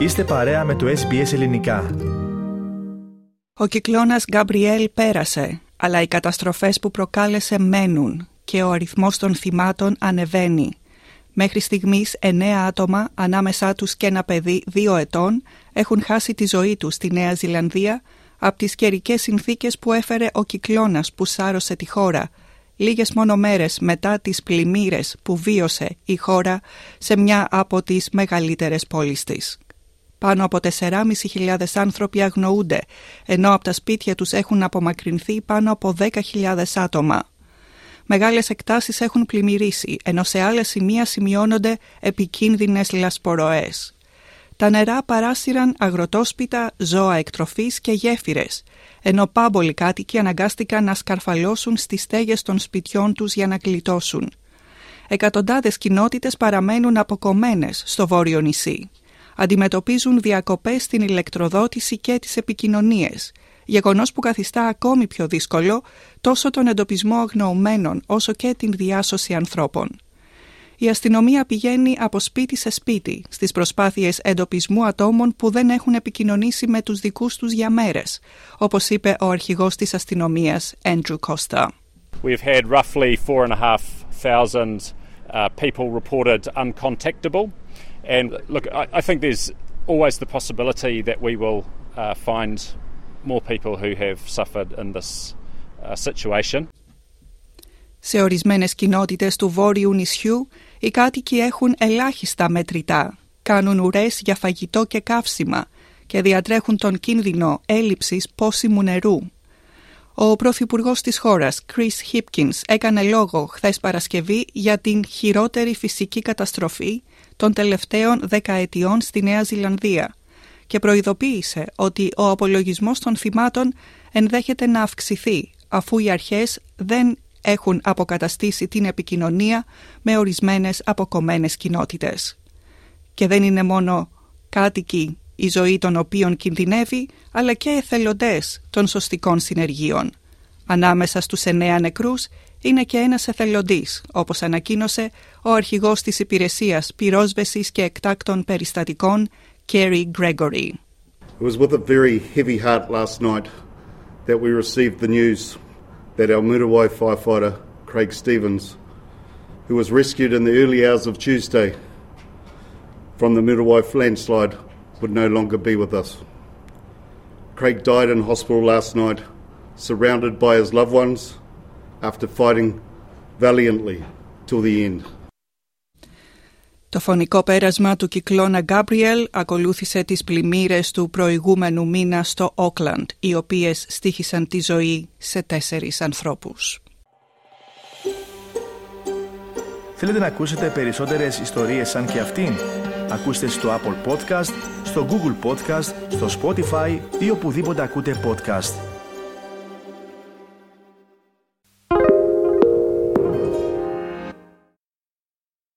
Είστε παρέα με το SBS Ελληνικά. Ο κυκλώνας Γκαμπριέλ πέρασε, αλλά οι καταστροφές που προκάλεσε μένουν και ο αριθμός των θυμάτων ανεβαίνει. Μέχρι στιγμής εννέα άτομα, ανάμεσά τους και ένα παιδί δύο ετών, έχουν χάσει τη ζωή τους στη Νέα Ζηλανδία από τις καιρικές συνθήκες που έφερε ο κυκλώνας που σάρωσε τη χώρα, λίγες μόνο μέρες μετά τις πλημμύρες που βίωσε η χώρα σε μια από τις μεγαλύτερες πόλεις της. Πάνω από 4.500 άνθρωποι αγνοούνται, ενώ από τα σπίτια τους έχουν απομακρυνθεί πάνω από 10.000 άτομα. Μεγάλες εκτάσεις έχουν πλημμυρίσει, ενώ σε άλλες σημεία σημειώνονται επικίνδυνες λασποροές. Τα νερά παράσυραν αγροτόσπιτα, ζώα εκτροφής και γέφυρες, ενώ πάμπολοι κάτοικοι αναγκάστηκαν να σκαρφαλώσουν στις στέγες των σπιτιών τους για να γλιτώσουν. Εκατοντάδες κοινότητες παραμένουν αποκομμένες στο βόρειο νησί. Αντιμετωπίζουν διακοπές στην ηλεκτροδότηση και τις επικοινωνίες, γεγονός που καθιστά ακόμη πιο δύσκολο τόσο τον εντοπισμό αγνοωμένων όσο και την διάσωση ανθρώπων η αστυνομία πηγαίνει από σπίτι σε σπίτι στις προσπάθειες εντοπισμού ατόμων που δεν έχουν επικοινωνήσει με τους δικούς τους για μέρες, όπως είπε ο αρχηγός της αστυνομίας, Andrew Costa. We've had roughly four and a half thousand uh, people reported uncontactable. And look, I, I think there's always the possibility that we will uh, find more people who have suffered in this uh, situation. Σε ορισμένες κοινότητες του βόρειου νησιού, οι κάτοικοι έχουν ελάχιστα μετρητά, κάνουν ουρές για φαγητό και καύσιμα και διατρέχουν τον κίνδυνο έλλειψης πόσιμου νερού. Ο Πρωθυπουργός της χώρας, Chris Hipkins, έκανε λόγο χθες Παρασκευή για την χειρότερη φυσική καταστροφή των τελευταίων δεκαετιών στη Νέα Ζηλανδία και προειδοποίησε ότι ο απολογισμός των θυμάτων ενδέχεται να αυξηθεί αφού οι αρχές δεν έχουν αποκαταστήσει την επικοινωνία με ορισμένες αποκομμένες κοινότητες. Και δεν είναι μόνο κάτοικοι η ζωή των οποίων κινδυνεύει, αλλά και εθελοντές των σωστικών συνεργείων. Ανάμεσα στους εννέα νεκρούς είναι και ένας εθελοντής, όπως ανακοίνωσε ο αρχηγός της υπηρεσίας πυρόσβεσης και εκτάκτων περιστατικών, Kerry Gregory. It was with a very heavy heart last night that we received the news that our Muriwai firefighter, Craig Stevens, who was rescued in the early hours of Tuesday from the Muriwai landslide, would no longer be with us. Craig died in hospital last night, surrounded by his loved ones, after fighting valiantly till the end. Το φωνικό πέρασμα του κυκλώνα Γκάμπριελ ακολούθησε τις πλημμύρες του προηγούμενου μήνα στο Όκλαντ, οι οποίες στήχησαν τη ζωή σε τέσσερις ανθρώπους. Θέλετε να ακούσετε περισσότερες ιστορίες σαν και αυτήν; Ακούστε στο Apple Podcast, στο Google Podcast, στο Spotify ή οπουδήποτε ακούτε podcast.